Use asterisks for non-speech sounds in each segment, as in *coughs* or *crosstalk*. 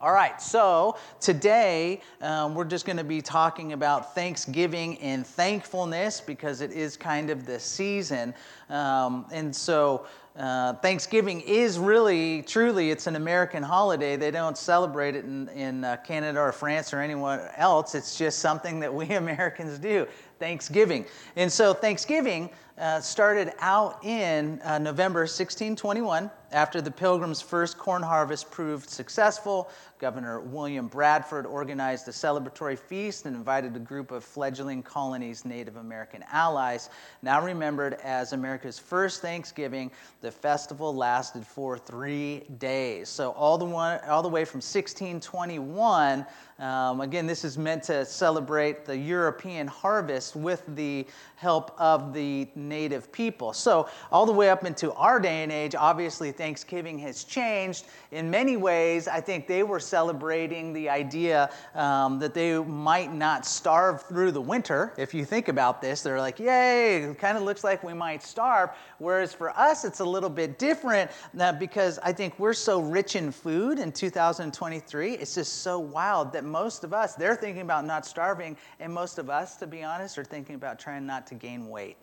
All right, so today um, we're just going to be talking about Thanksgiving and thankfulness because it is kind of the season. Um, and so uh, Thanksgiving is really, truly, it's an American holiday. They don't celebrate it in, in uh, Canada or France or anywhere else. It's just something that we *laughs* Americans do. Thanksgiving. And so Thanksgiving uh, started out in uh, November 1621 after the Pilgrims' first corn harvest proved successful. Governor William Bradford organized a celebratory feast and invited a group of fledgling colonies' Native American allies. Now remembered as America's first Thanksgiving, the festival lasted for three days. So all the, one, all the way from 1621 um, again, this is meant to celebrate the European harvest with the help of the native people. So, all the way up into our day and age, obviously, Thanksgiving has changed. In many ways, I think they were celebrating the idea um, that they might not starve through the winter. If you think about this, they're like, yay, it kind of looks like we might starve. Whereas for us, it's a little bit different uh, because I think we're so rich in food in 2023. It's just so wild that most of us, they're thinking about not starving, and most of us, to be honest, are thinking about trying not to gain weight.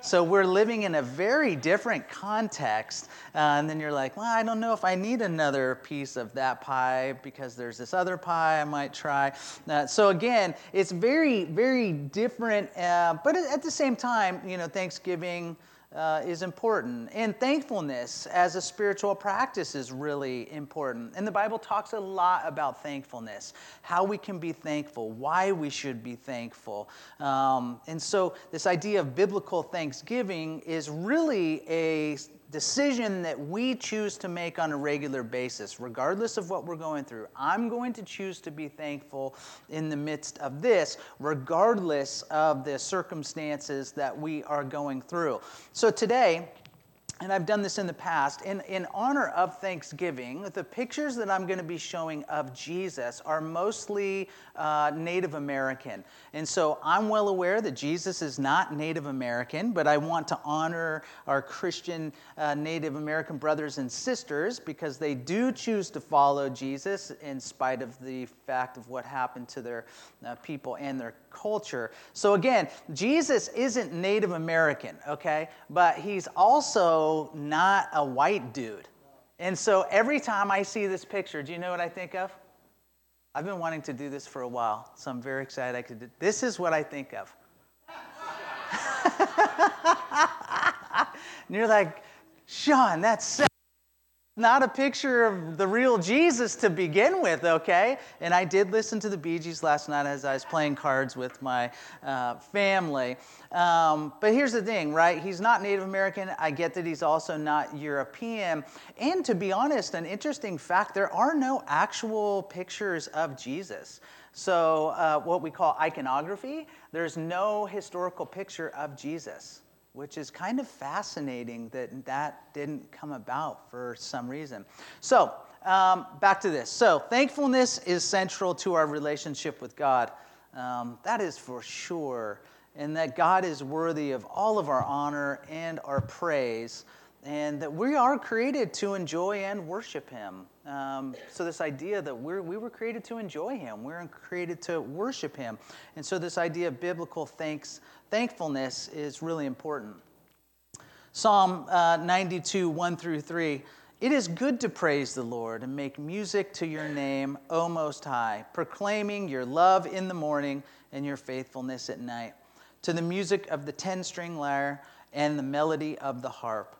So we're living in a very different context. Uh, and then you're like, well, I don't know if I need another piece of that pie because there's this other pie I might try. Uh, so again, it's very, very different. Uh, but at the same time, you know, Thanksgiving uh, is important. And thankfulness as a spiritual practice is really important. And the Bible talks a lot about thankfulness, how we can be thankful, why we should be thankful. Um, and so, this idea of biblical thanksgiving is really a decision that we choose to make on a regular basis, regardless of what we're going through. I'm going to choose to be thankful in the midst of this, regardless of the circumstances that we are going through. So today, and I've done this in the past, in, in honor of Thanksgiving, the pictures that I'm going to be showing of Jesus are mostly uh, Native American. And so I'm well aware that Jesus is not Native American, but I want to honor our Christian uh, Native American brothers and sisters because they do choose to follow Jesus in spite of the fact of what happened to their uh, people and their culture. So again, Jesus isn't Native American, okay? But he's also not a white dude. And so every time I see this picture, do you know what I think of? I've been wanting to do this for a while, so I'm very excited I could do This is what I think of. *laughs* and you're like, Sean, that's not a picture of the real Jesus to begin with, okay? And I did listen to the Bee Gees last night as I was playing cards with my uh, family. Um, but here's the thing, right? He's not Native American. I get that he's also not European. And to be honest, an interesting fact there are no actual pictures of Jesus. So, uh, what we call iconography, there's no historical picture of Jesus which is kind of fascinating that that didn't come about for some reason. So, um, back to this. So, thankfulness is central to our relationship with God. Um, that is for sure. And that God is worthy of all of our honor and our praise. And that we are created to enjoy and worship Him. Um, so, this idea that we're, we were created to enjoy Him, we're created to worship Him. And so, this idea of biblical thanks, thankfulness is really important. Psalm uh, 92, 1 through 3. It is good to praise the Lord and make music to your name, O Most High, proclaiming your love in the morning and your faithfulness at night, to the music of the ten string lyre and the melody of the harp.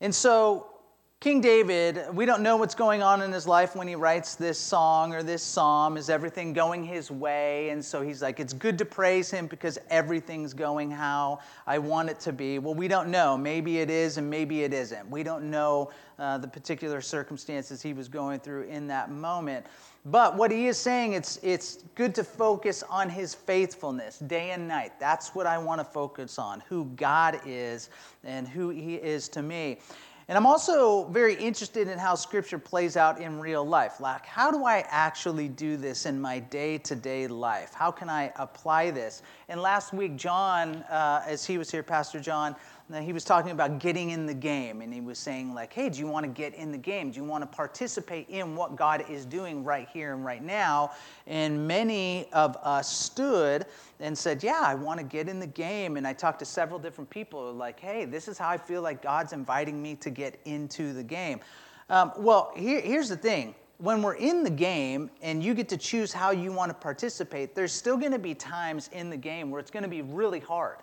And so, King David, we don't know what's going on in his life when he writes this song or this psalm. Is everything going his way? And so he's like, it's good to praise him because everything's going how I want it to be. Well, we don't know. Maybe it is and maybe it isn't. We don't know uh, the particular circumstances he was going through in that moment. But what he is saying, it's, it's good to focus on his faithfulness day and night. That's what I want to focus on who God is and who he is to me. And I'm also very interested in how scripture plays out in real life. Like, how do I actually do this in my day to day life? How can I apply this? And last week, John, uh, as he was here, Pastor John, he was talking about getting in the game, and he was saying, like, hey, do you want to get in the game? Do you want to participate in what God is doing right here and right now? And many of us stood and said, yeah, I want to get in the game. And I talked to several different people, like, hey, this is how I feel like God's inviting me to get into the game. Um, well, here, here's the thing when we're in the game and you get to choose how you want to participate, there's still going to be times in the game where it's going to be really hard.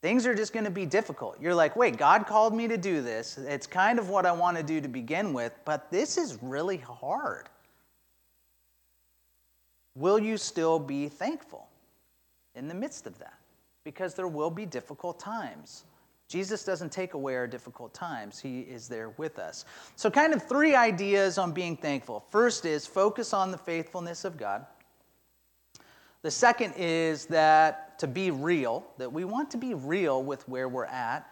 Things are just going to be difficult. You're like, wait, God called me to do this. It's kind of what I want to do to begin with, but this is really hard. Will you still be thankful in the midst of that? Because there will be difficult times. Jesus doesn't take away our difficult times, He is there with us. So, kind of three ideas on being thankful. First is focus on the faithfulness of God. The second is that to be real, that we want to be real with where we're at.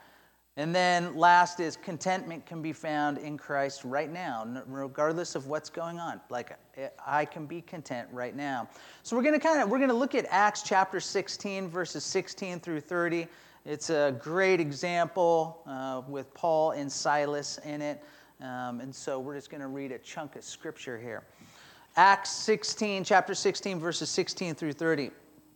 And then last is contentment can be found in Christ right now, regardless of what's going on. Like I can be content right now. So we're going to kind of we're going to look at Acts chapter 16 verses 16 through 30. It's a great example uh, with Paul and Silas in it. Um, and so we're just going to read a chunk of scripture here. Acts 16, chapter 16, verses 16 through 30.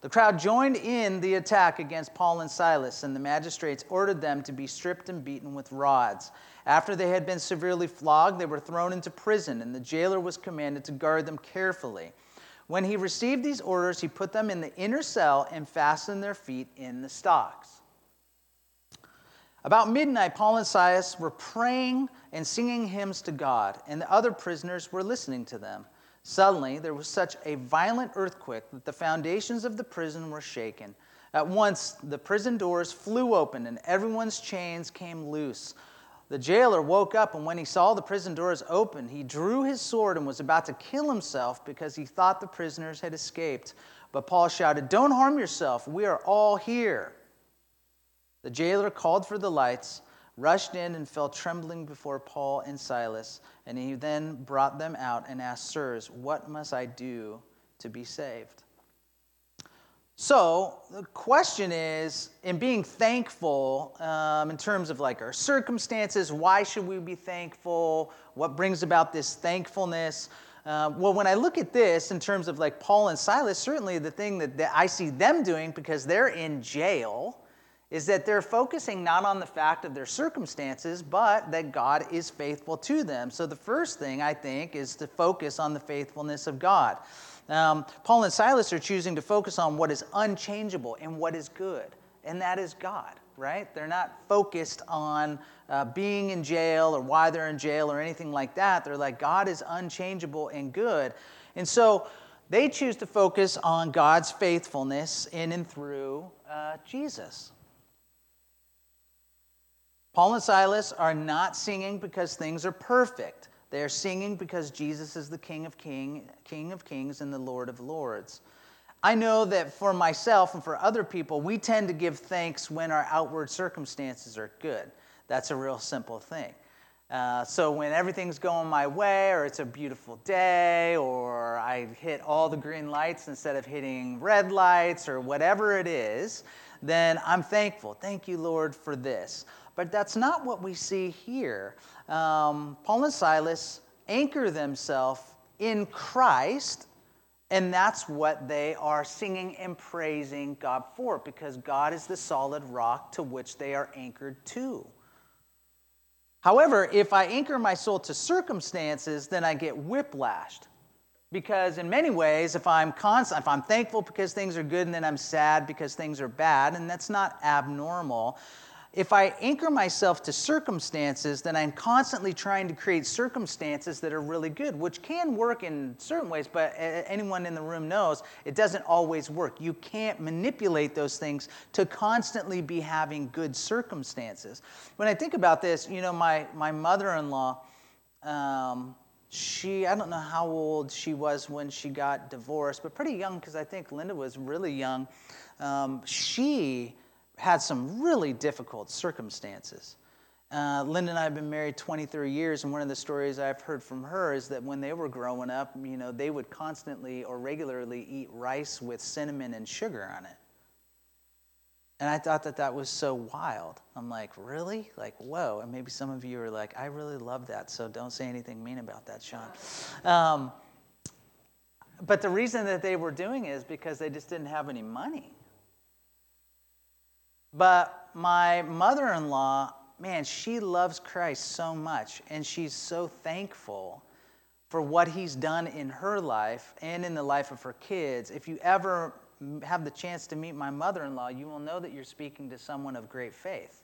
The crowd joined in the attack against Paul and Silas, and the magistrates ordered them to be stripped and beaten with rods. After they had been severely flogged, they were thrown into prison, and the jailer was commanded to guard them carefully. When he received these orders, he put them in the inner cell and fastened their feet in the stocks. About midnight, Paul and Silas were praying and singing hymns to God, and the other prisoners were listening to them. Suddenly, there was such a violent earthquake that the foundations of the prison were shaken. At once, the prison doors flew open, and everyone's chains came loose. The jailer woke up, and when he saw the prison doors open, he drew his sword and was about to kill himself because he thought the prisoners had escaped. But Paul shouted, Don't harm yourself, we are all here. The jailer called for the lights, rushed in, and fell trembling before Paul and Silas. And he then brought them out and asked, Sirs, what must I do to be saved? So the question is, in being thankful, um, in terms of like our circumstances, why should we be thankful? What brings about this thankfulness? Uh, well, when I look at this in terms of like Paul and Silas, certainly the thing that, that I see them doing because they're in jail is that they're focusing not on the fact of their circumstances, but that God is faithful to them. So the first thing I think is to focus on the faithfulness of God. Um, Paul and Silas are choosing to focus on what is unchangeable and what is good, and that is God, right? They're not focused on uh, being in jail or why they're in jail or anything like that. They're like, God is unchangeable and good. And so they choose to focus on God's faithfulness in and through uh, Jesus. Paul and Silas are not singing because things are perfect. They are singing because Jesus is the King of King, King of Kings and the Lord of Lords. I know that for myself and for other people, we tend to give thanks when our outward circumstances are good. That's a real simple thing. Uh, so when everything's going my way, or it's a beautiful day, or I hit all the green lights instead of hitting red lights, or whatever it is, then I'm thankful. Thank you, Lord, for this. But that's not what we see here. Um, Paul and Silas anchor themselves in Christ, and that's what they are singing and praising God for, because God is the solid rock to which they are anchored to. However, if I anchor my soul to circumstances, then I get whiplashed. Because in many ways, if I'm constant, if I'm thankful because things are good and then I'm sad because things are bad, and that's not abnormal, if I anchor myself to circumstances, then I'm constantly trying to create circumstances that are really good, which can work in certain ways, but anyone in the room knows it doesn't always work. You can't manipulate those things to constantly be having good circumstances. When I think about this, you know, my, my mother in law, um, she, I don't know how old she was when she got divorced, but pretty young because I think Linda was really young. Um, she had some really difficult circumstances. Uh, Linda and I have been married 23 years, and one of the stories I've heard from her is that when they were growing up, you know, they would constantly or regularly eat rice with cinnamon and sugar on it. And I thought that that was so wild. I'm like, really? Like, whoa. And maybe some of you are like, I really love that, so don't say anything mean about that, Sean. Um, but the reason that they were doing it is because they just didn't have any money. But my mother in law, man, she loves Christ so much, and she's so thankful for what he's done in her life and in the life of her kids. If you ever have the chance to meet my mother in law, you will know that you're speaking to someone of great faith.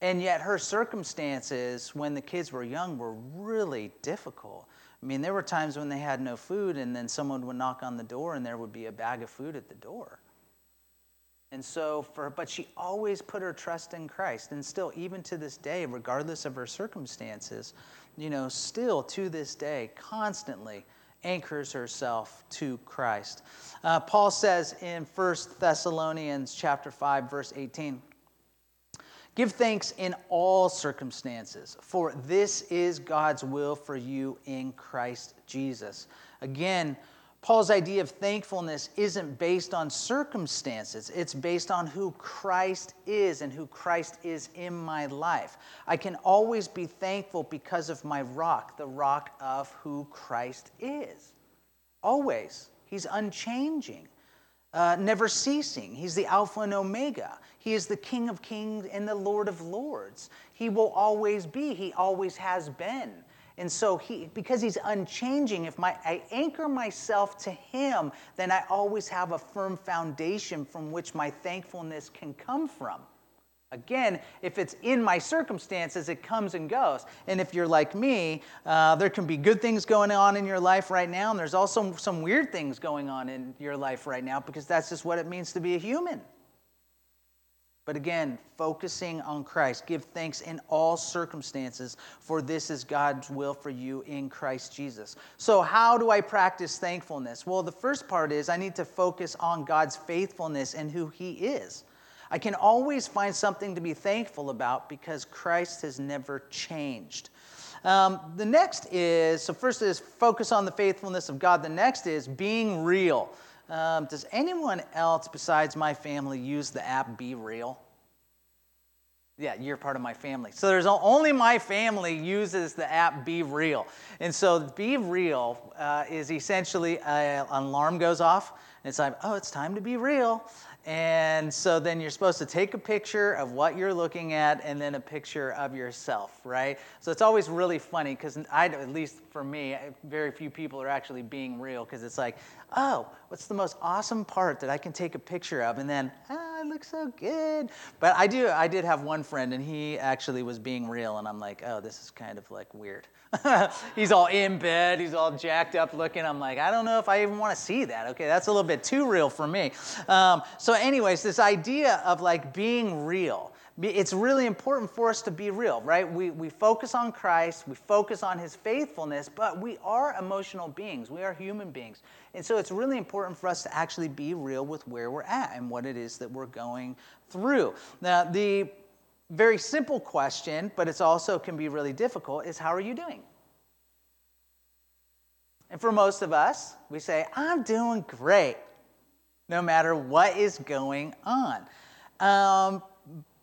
And yet, her circumstances when the kids were young were really difficult. I mean, there were times when they had no food, and then someone would knock on the door, and there would be a bag of food at the door. And so, for, but she always put her trust in Christ. And still, even to this day, regardless of her circumstances, you know, still to this day, constantly anchors herself to Christ. Uh, Paul says in 1 Thessalonians chapter 5, verse 18, Give thanks in all circumstances, for this is God's will for you in Christ Jesus. Again, Paul's idea of thankfulness isn't based on circumstances, it's based on who Christ is and who Christ is in my life. I can always be thankful because of my rock, the rock of who Christ is. Always. He's unchanging, uh, never ceasing. He's the Alpha and Omega. He is the King of kings and the Lord of lords. He will always be, He always has been. And so he because he's unchanging, if my I anchor myself to him, then I always have a firm foundation from which my thankfulness can come from. Again, if it's in my circumstances, it comes and goes. And if you're like me, uh, there can be good things going on in your life right now, and there's also some weird things going on in your life right now because that's just what it means to be a human. But again, focusing on Christ. Give thanks in all circumstances, for this is God's will for you in Christ Jesus. So, how do I practice thankfulness? Well, the first part is I need to focus on God's faithfulness and who He is. I can always find something to be thankful about because Christ has never changed. Um, the next is so, first is focus on the faithfulness of God. The next is being real. Um, does anyone else besides my family use the app BeReal? Yeah, you're part of my family. So there's only my family uses the app BeReal. And so BeReal uh, is essentially an alarm goes off, and it's like, oh, it's time to be real. And so then you're supposed to take a picture of what you're looking at and then a picture of yourself, right? So it's always really funny because I, at least for me, very few people are actually being real because it's like, oh, what's the most awesome part that I can take a picture of? And then, ah, I look so good. But I do, I did have one friend and he actually was being real and I'm like, oh, this is kind of like weird. *laughs* he's all in bed, he's all jacked up looking. I'm like, I don't know if I even want to see that. Okay, that's a little bit too real for me. Um, so, anyways, this idea of like being real. It's really important for us to be real, right? We, we focus on Christ, we focus on his faithfulness, but we are emotional beings. We are human beings. And so it's really important for us to actually be real with where we're at and what it is that we're going through. Now, the very simple question, but it's also can be really difficult, is how are you doing? And for most of us, we say, I'm doing great, no matter what is going on. Um,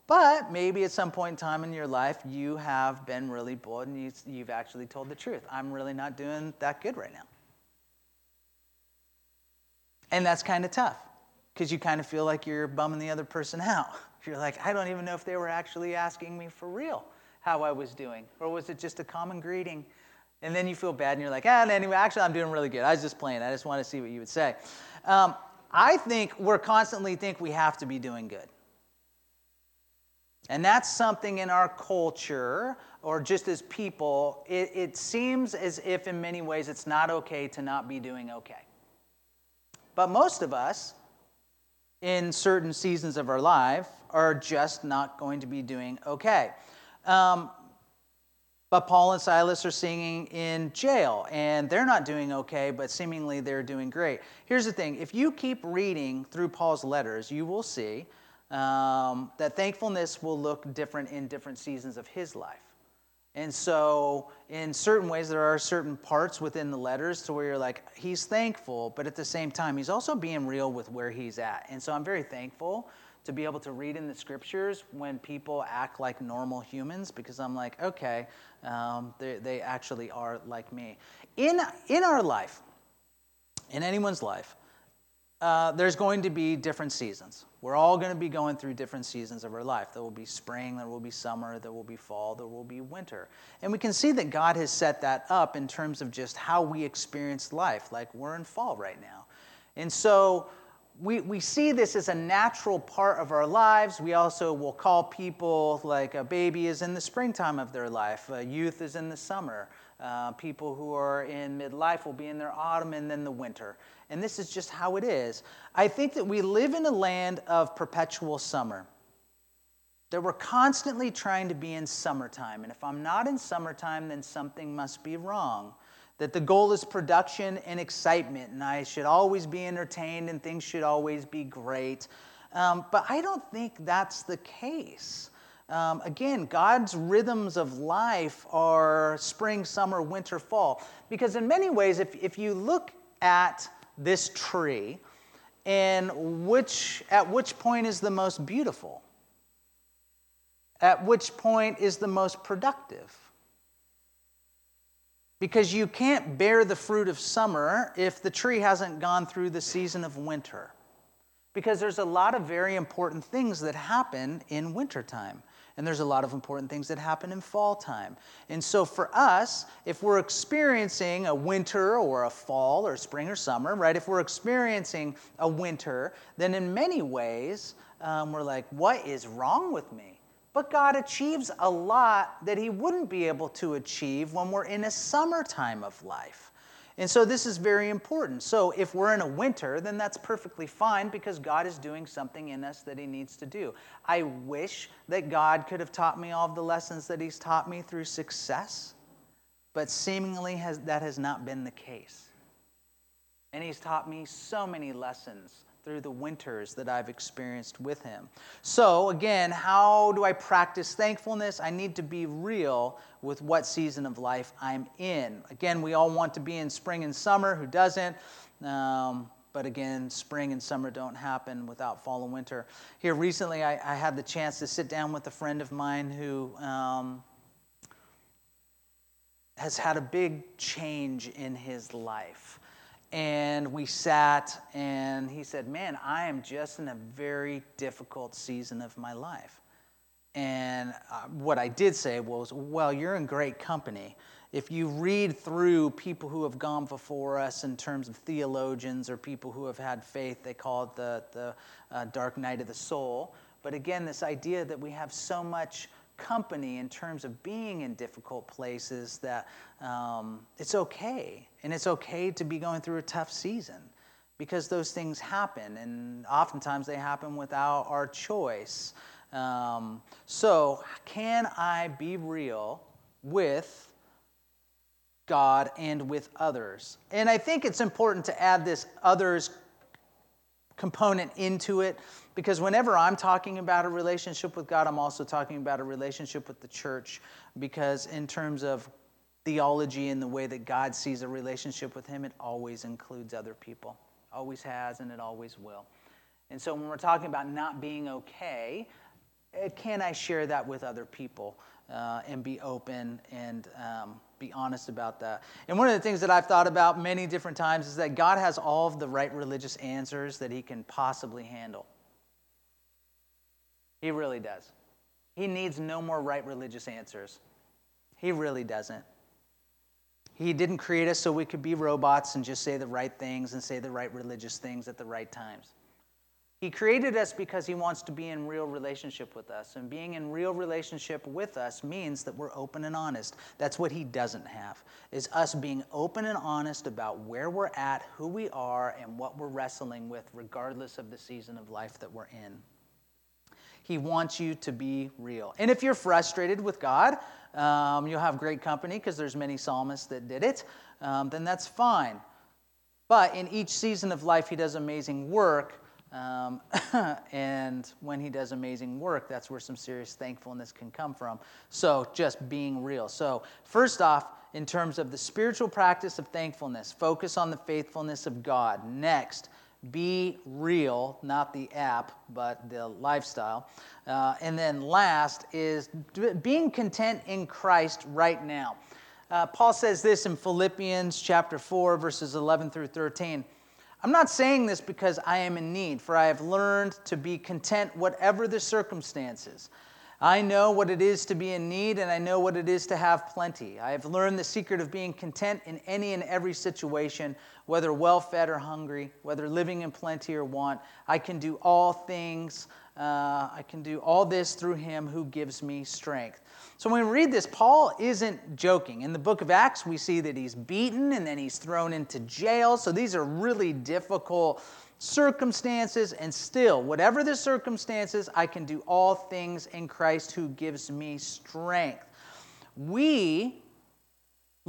but maybe at some point in time in your life, you have been really bold and you, have actually told the truth. I'm really not doing that good right now. And that's kind of tough because you kind of feel like you're bumming the other person out. *laughs* You're like, I don't even know if they were actually asking me for real how I was doing, or was it just a common greeting? And then you feel bad and you're like, ah, anyway, actually, I'm doing really good. I was just playing. I just want to see what you would say. Um, I think we're constantly think we have to be doing good. And that's something in our culture, or just as people, it, it, seems as if in many ways it's not okay to not be doing okay. But most of us, in certain seasons of our life, are just not going to be doing okay. Um, but Paul and Silas are singing in jail, and they're not doing okay, but seemingly they're doing great. Here's the thing if you keep reading through Paul's letters, you will see um, that thankfulness will look different in different seasons of his life. And so, in certain ways, there are certain parts within the letters to where you're like, he's thankful, but at the same time, he's also being real with where he's at. And so, I'm very thankful to be able to read in the scriptures when people act like normal humans because I'm like, okay, um, they, they actually are like me. In, in our life, in anyone's life, uh, there's going to be different seasons. We're all going to be going through different seasons of our life. There will be spring, there will be summer, there will be fall, there will be winter. And we can see that God has set that up in terms of just how we experience life. Like we're in fall right now. And so we, we see this as a natural part of our lives. We also will call people like a baby is in the springtime of their life, a youth is in the summer. Uh, people who are in midlife will be in their autumn and then the winter. And this is just how it is. I think that we live in a land of perpetual summer. That we're constantly trying to be in summertime. And if I'm not in summertime, then something must be wrong. That the goal is production and excitement, and I should always be entertained and things should always be great. Um, but I don't think that's the case. Um, again, God's rhythms of life are spring, summer, winter, fall. Because in many ways, if, if you look at this tree and which, at which point is the most beautiful? At which point is the most productive? Because you can't bear the fruit of summer if the tree hasn't gone through the season of winter. Because there's a lot of very important things that happen in wintertime. And there's a lot of important things that happen in fall time. And so for us, if we're experiencing a winter or a fall or spring or summer, right, if we're experiencing a winter, then in many ways, um, we're like, what is wrong with me? But God achieves a lot that He wouldn't be able to achieve when we're in a summertime of life. And so this is very important. So if we're in a winter, then that's perfectly fine because God is doing something in us that He needs to do. I wish that God could have taught me all of the lessons that He's taught me through success, but seemingly has, that has not been the case. And He's taught me so many lessons through the winters that I've experienced with him. So, again, how do I practice thankfulness? I need to be real with what season of life I'm in. Again, we all want to be in spring and summer. Who doesn't? Um, but again, spring and summer don't happen without fall and winter. Here recently, I, I had the chance to sit down with a friend of mine who um, has had a big change in his life and we sat and he said man i am just in a very difficult season of my life. And uh, what i did say was well you're in great company. If you read through people who have gone before us in terms of theologians or people who have had faith they call it the, the uh, dark night of the soul. But again this idea that we have so much company in terms of being in difficult places that um, it's okay. And it's okay to be going through a tough season because those things happen. And oftentimes they happen without our choice. Um, so, can I be real with God and with others? And I think it's important to add this others component into it because whenever I'm talking about a relationship with God, I'm also talking about a relationship with the church because, in terms of theology and the way that God sees a relationship with Him, it always includes other people. Always has, and it always will. And so, when we're talking about not being okay, eh, can I share that with other people uh, and be open and um, be honest about that? And one of the things that I've thought about many different times is that God has all of the right religious answers that He can possibly handle. He really does. He needs no more right religious answers. He really doesn't. He didn't create us so we could be robots and just say the right things and say the right religious things at the right times. He created us because he wants to be in real relationship with us. And being in real relationship with us means that we're open and honest. That's what he doesn't have. Is us being open and honest about where we're at, who we are, and what we're wrestling with regardless of the season of life that we're in. He wants you to be real. And if you're frustrated with God, um, you'll have great company because there's many psalmists that did it. Um, then that's fine. But in each season of life, he does amazing work um, *coughs* and when he does amazing work, that's where some serious thankfulness can come from. So, just being real. So, first off, in terms of the spiritual practice of thankfulness, focus on the faithfulness of God. Next, be real, not the app, but the lifestyle. Uh, and then last is being content in Christ right now. Uh, Paul says this in Philippians chapter 4, verses 11 through 13. I'm not saying this because I am in need, for I have learned to be content whatever the circumstances. I know what it is to be in need, and I know what it is to have plenty. I have learned the secret of being content in any and every situation, whether well fed or hungry, whether living in plenty or want. I can do all things. Uh, I can do all this through him who gives me strength. So when we read this, Paul isn't joking. In the book of Acts, we see that he's beaten and then he's thrown into jail. So these are really difficult circumstances. And still, whatever the circumstances, I can do all things in Christ who gives me strength. We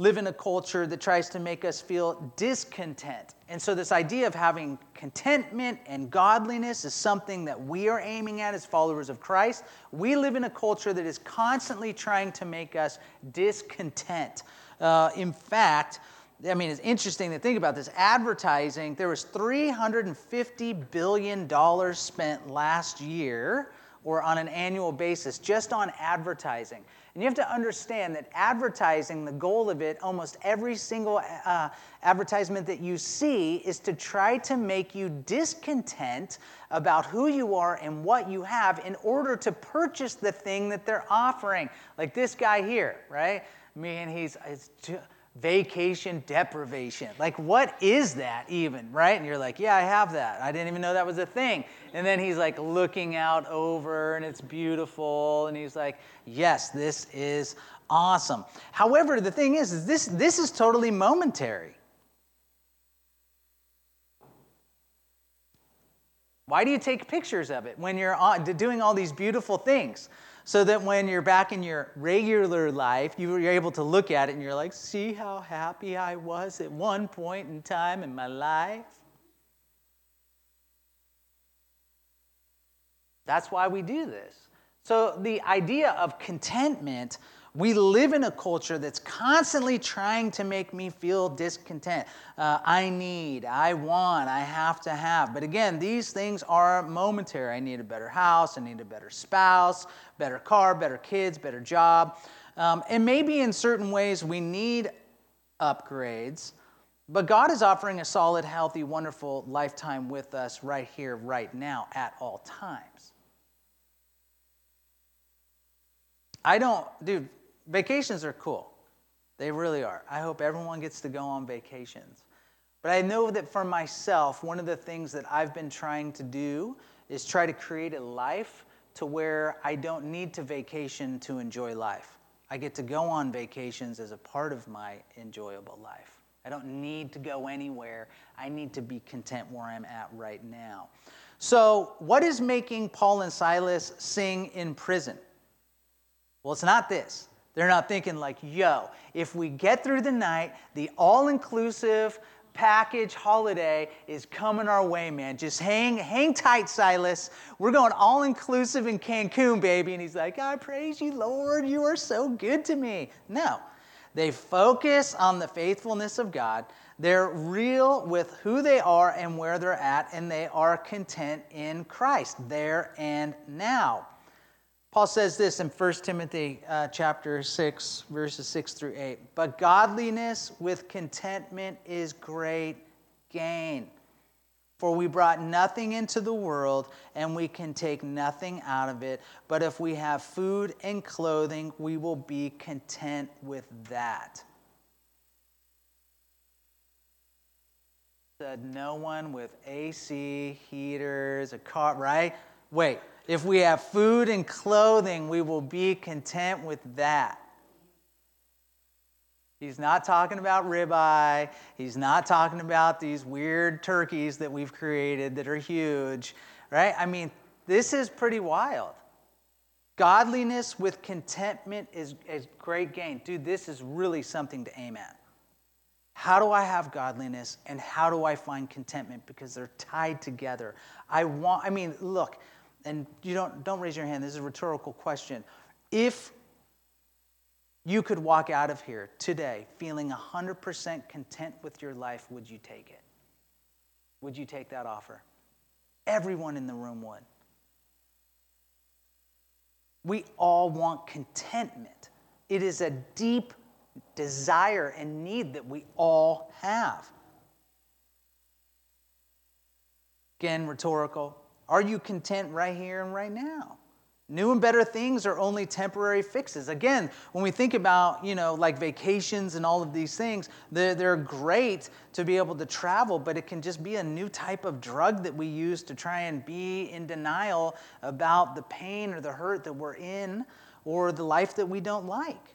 live in a culture that tries to make us feel discontent. And so, this idea of having contentment and godliness is something that we are aiming at as followers of Christ. We live in a culture that is constantly trying to make us discontent. Uh, in fact, I mean, it's interesting to think about this. Advertising, there was $350 billion spent last year or on an annual basis just on advertising. And you have to understand that advertising, the goal of it, almost every single uh, advertisement that you see, is to try to make you discontent about who you are and what you have in order to purchase the thing that they're offering. Like this guy here, right? I mean, he's. It's, vacation deprivation. Like, what is that even, right? And you're like, yeah, I have that. I didn't even know that was a thing. And then he's like looking out over and it's beautiful. And he's like, yes, this is awesome. However, the thing is, is this, this is totally momentary. Why do you take pictures of it when you're doing all these beautiful things? So that when you're back in your regular life, you're able to look at it and you're like, see how happy I was at one point in time in my life? That's why we do this. So, the idea of contentment we live in a culture that's constantly trying to make me feel discontent. Uh, I need, I want, I have to have. But again, these things are momentary. I need a better house, I need a better spouse, better car, better kids, better job. Um, and maybe in certain ways we need upgrades. But God is offering a solid, healthy, wonderful lifetime with us right here, right now, at all times. I don't, dude, Vacations are cool. They really are. I hope everyone gets to go on vacations. But I know that for myself, one of the things that I've been trying to do is try to create a life to where I don't need to vacation to enjoy life. I get to go on vacations as a part of my enjoyable life. I don't need to go anywhere. I need to be content where I'm at right now. So, what is making Paul and Silas sing in prison? Well, it's not this. They're not thinking, like, yo, if we get through the night, the all inclusive package holiday is coming our way, man. Just hang, hang tight, Silas. We're going all inclusive in Cancun, baby. And he's like, I praise you, Lord. You are so good to me. No, they focus on the faithfulness of God. They're real with who they are and where they're at, and they are content in Christ there and now. Paul says this in 1 Timothy uh, chapter 6, verses 6 through 8. But godliness with contentment is great gain. For we brought nothing into the world, and we can take nothing out of it. But if we have food and clothing, we will be content with that. said no one with AC, heaters, a car, right? Wait, if we have food and clothing, we will be content with that. He's not talking about ribeye. He's not talking about these weird turkeys that we've created that are huge, right? I mean, this is pretty wild. Godliness with contentment is, is great gain. Dude, this is really something to aim at. How do I have godliness and how do I find contentment? Because they're tied together. I want, I mean, look, and you don't, don't raise your hand, this is a rhetorical question. If you could walk out of here today feeling 100% content with your life, would you take it? Would you take that offer? Everyone in the room would. We all want contentment. It is a deep desire and need that we all have. Again, rhetorical. Are you content right here and right now? New and better things are only temporary fixes. Again, when we think about, you know, like vacations and all of these things, they're, they're great to be able to travel, but it can just be a new type of drug that we use to try and be in denial about the pain or the hurt that we're in or the life that we don't like.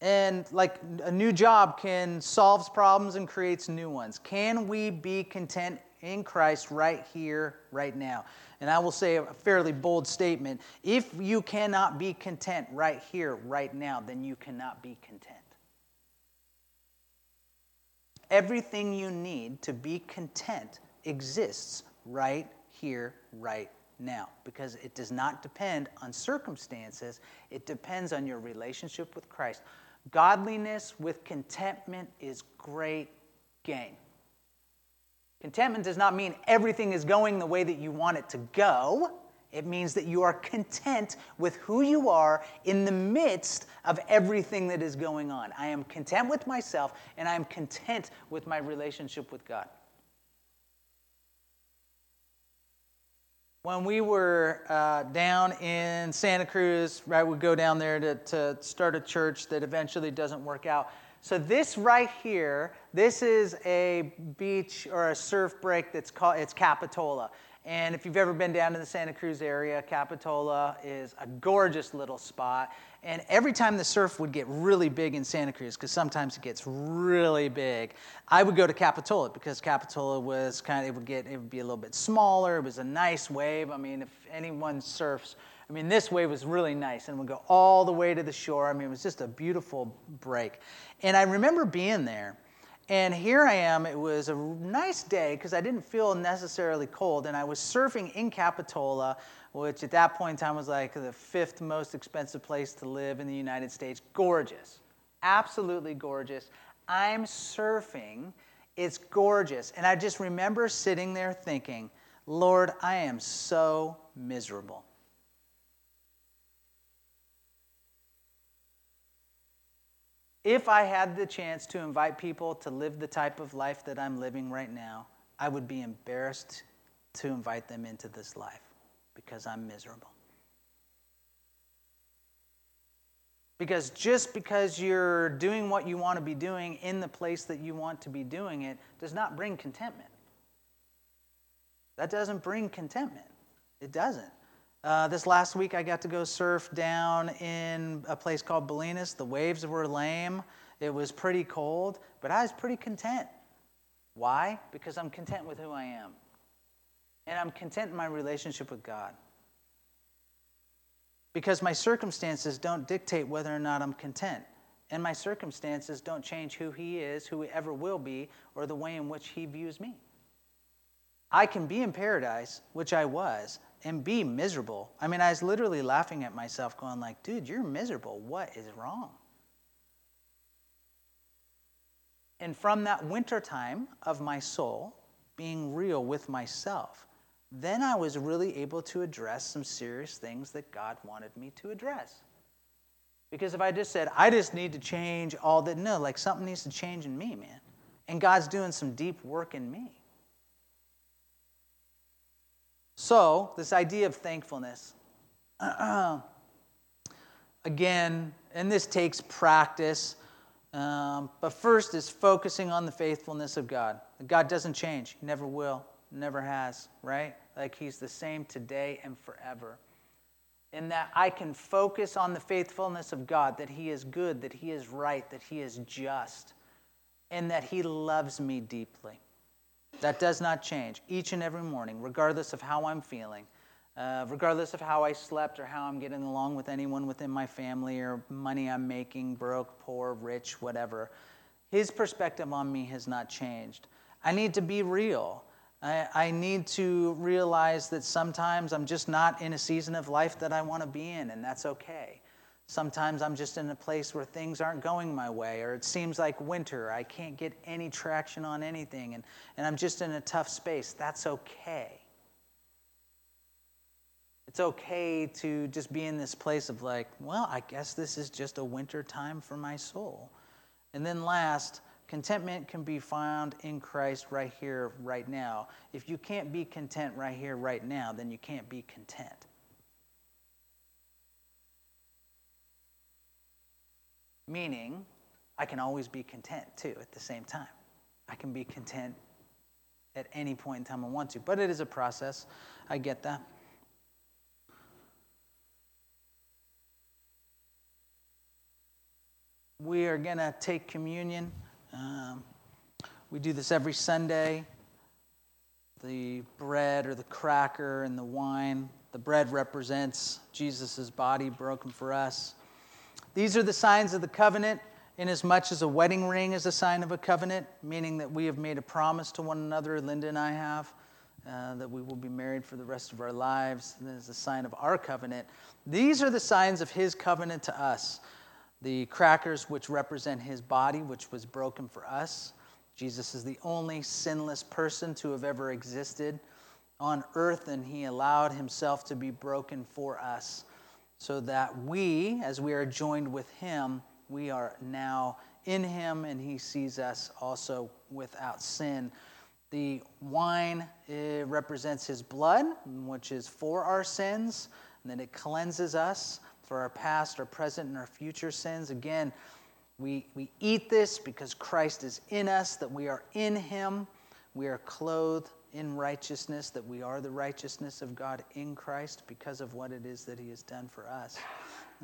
And like a new job can solves problems and creates new ones. Can we be content in Christ right here, right now? and I will say a fairly bold statement if you cannot be content right here, right now, then you cannot be content. Everything you need to be content exists right here, right now, because it does not depend on circumstances, it depends on your relationship with Christ. Godliness with contentment is great gain. Contentment does not mean everything is going the way that you want it to go. It means that you are content with who you are in the midst of everything that is going on. I am content with myself and I am content with my relationship with God. When we were uh, down in Santa Cruz, right, we go down there to, to start a church that eventually doesn't work out. So this right here, this is a beach or a surf break that's called it's Capitola. And if you've ever been down to the Santa Cruz area, Capitola is a gorgeous little spot. And every time the surf would get really big in Santa Cruz, because sometimes it gets really big, I would go to Capitola because Capitola was kind of it would get it would be a little bit smaller. It was a nice wave. I mean, if anyone surfs I mean, this wave was really nice and would go all the way to the shore. I mean, it was just a beautiful break. And I remember being there. And here I am. It was a nice day because I didn't feel necessarily cold. And I was surfing in Capitola, which at that point in time was like the fifth most expensive place to live in the United States. Gorgeous. Absolutely gorgeous. I'm surfing. It's gorgeous. And I just remember sitting there thinking, Lord, I am so miserable. If I had the chance to invite people to live the type of life that I'm living right now, I would be embarrassed to invite them into this life because I'm miserable. Because just because you're doing what you want to be doing in the place that you want to be doing it does not bring contentment. That doesn't bring contentment. It doesn't. Uh, this last week, I got to go surf down in a place called Bolinas. The waves were lame. It was pretty cold, but I was pretty content. Why? Because I'm content with who I am. And I'm content in my relationship with God. Because my circumstances don't dictate whether or not I'm content. And my circumstances don't change who He is, who He ever will be, or the way in which He views me. I can be in paradise, which I was, and be miserable. I mean, I was literally laughing at myself, going like, dude, you're miserable. What is wrong? And from that winter time of my soul, being real with myself, then I was really able to address some serious things that God wanted me to address. Because if I just said, I just need to change all that, no, like something needs to change in me, man. And God's doing some deep work in me. So, this idea of thankfulness, *clears throat* again, and this takes practice, Um, but first is focusing on the faithfulness of God. God doesn't change, He never will, never has, right? Like He's the same today and forever. In that I can focus on the faithfulness of God, that He is good, that He is right, that He is just, and that He loves me deeply. That does not change each and every morning, regardless of how I'm feeling uh, regardless of how I slept or how I'm getting along with anyone within my family or money I'm making, broke, poor, rich, whatever. His perspective on me has not changed. I need to be real. I, I need to realize that sometimes I'm just not in a season of life that I want to be in, and that's okay. Sometimes I'm just in a place where things aren't going my way, or it seems like winter. I can't get any traction on anything, and, and I'm just in a tough space. That's okay. It's okay to just be in this place of like, well, I guess this is just a winter time for my soul. And then last, contentment can be found in Christ right here, right now. If you can't be content right here, right now, then you can't be content. Meaning, I can always be content too at the same time. I can be content at any point in time I want to, but it is a process. I get that. we are going to take communion. Um, we do this every Sunday. The bread or the cracker and the wine. The bread represents Jesus' body broken for us. These are the signs of the covenant, inasmuch as a wedding ring is a sign of a covenant, meaning that we have made a promise to one another, Linda and I have, uh, that we will be married for the rest of our lives. And is a sign of our covenant. These are the signs of his covenant to us the crackers, which represent his body, which was broken for us. Jesus is the only sinless person to have ever existed on earth, and he allowed himself to be broken for us so that we, as we are joined with him, we are now in him, and he sees us also without sin. The wine eh, represents his blood, which is for our sins, and then it cleanses us for our past, our present, and our future sins. Again, we, we eat this because Christ is in us, that we are in Him. We are clothed in righteousness, that we are the righteousness of God in Christ because of what it is that He has done for us.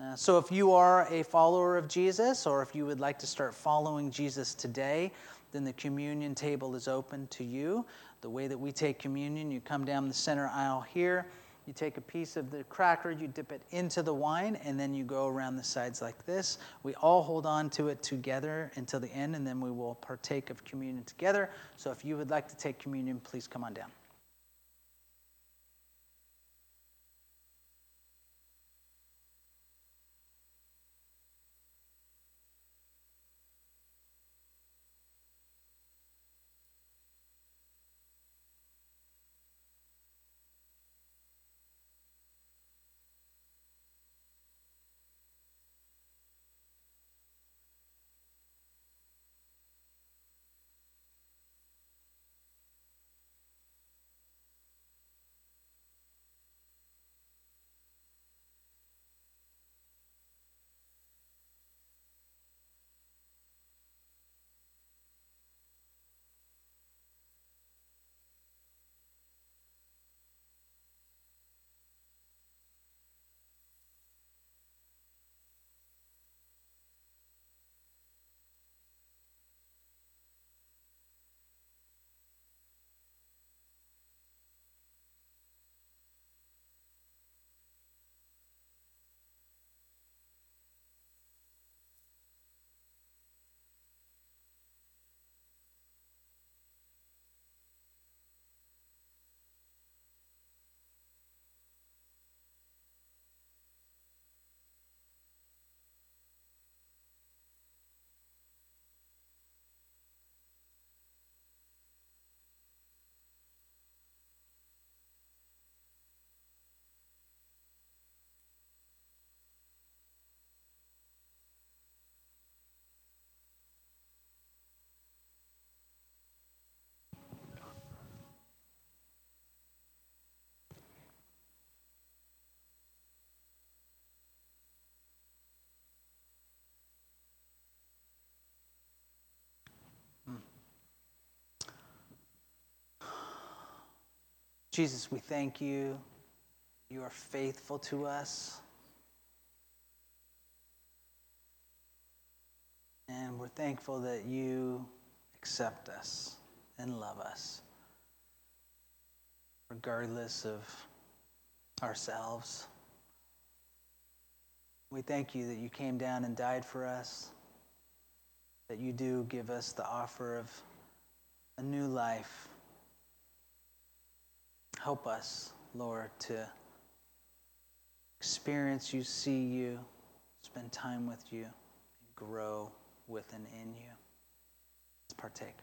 Uh, so, if you are a follower of Jesus, or if you would like to start following Jesus today, then the communion table is open to you. The way that we take communion, you come down the center aisle here. You take a piece of the cracker, you dip it into the wine, and then you go around the sides like this. We all hold on to it together until the end, and then we will partake of communion together. So if you would like to take communion, please come on down. Jesus, we thank you. You are faithful to us. And we're thankful that you accept us and love us, regardless of ourselves. We thank you that you came down and died for us, that you do give us the offer of a new life. Help us, Lord, to experience you, see you, spend time with you, and grow with and in you. Let's partake.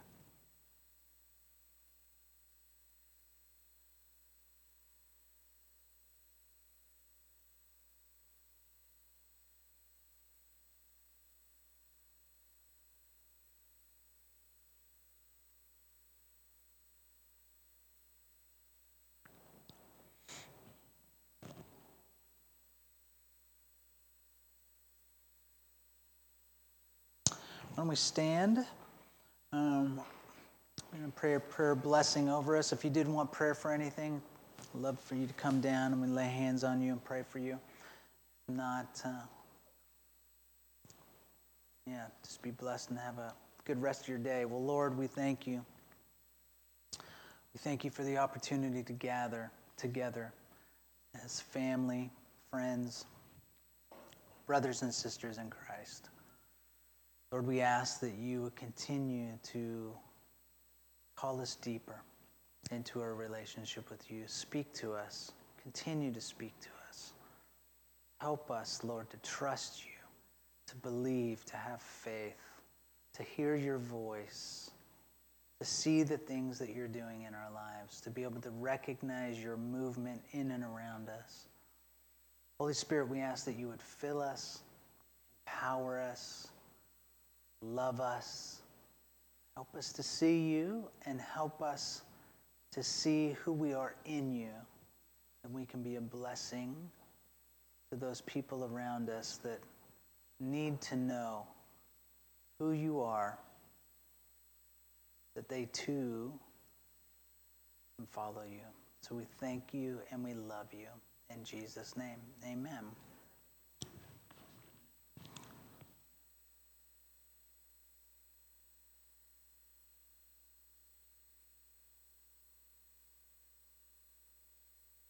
We stand? Um, I'm going to pray a prayer blessing over us. If you didn't want prayer for anything, I'd love for you to come down and we lay hands on you and pray for you. If not, uh, yeah, just be blessed and have a good rest of your day. Well, Lord, we thank you. We thank you for the opportunity to gather together as family, friends, brothers and sisters in Christ. Lord, we ask that you would continue to call us deeper into our relationship with you. Speak to us. Continue to speak to us. Help us, Lord, to trust you, to believe, to have faith, to hear your voice, to see the things that you're doing in our lives, to be able to recognize your movement in and around us. Holy Spirit, we ask that you would fill us, empower us love us. Help us to see you and help us to see who we are in you. And we can be a blessing to those people around us that need to know who you are, that they too can follow you. So we thank you and we love you. In Jesus' name, amen.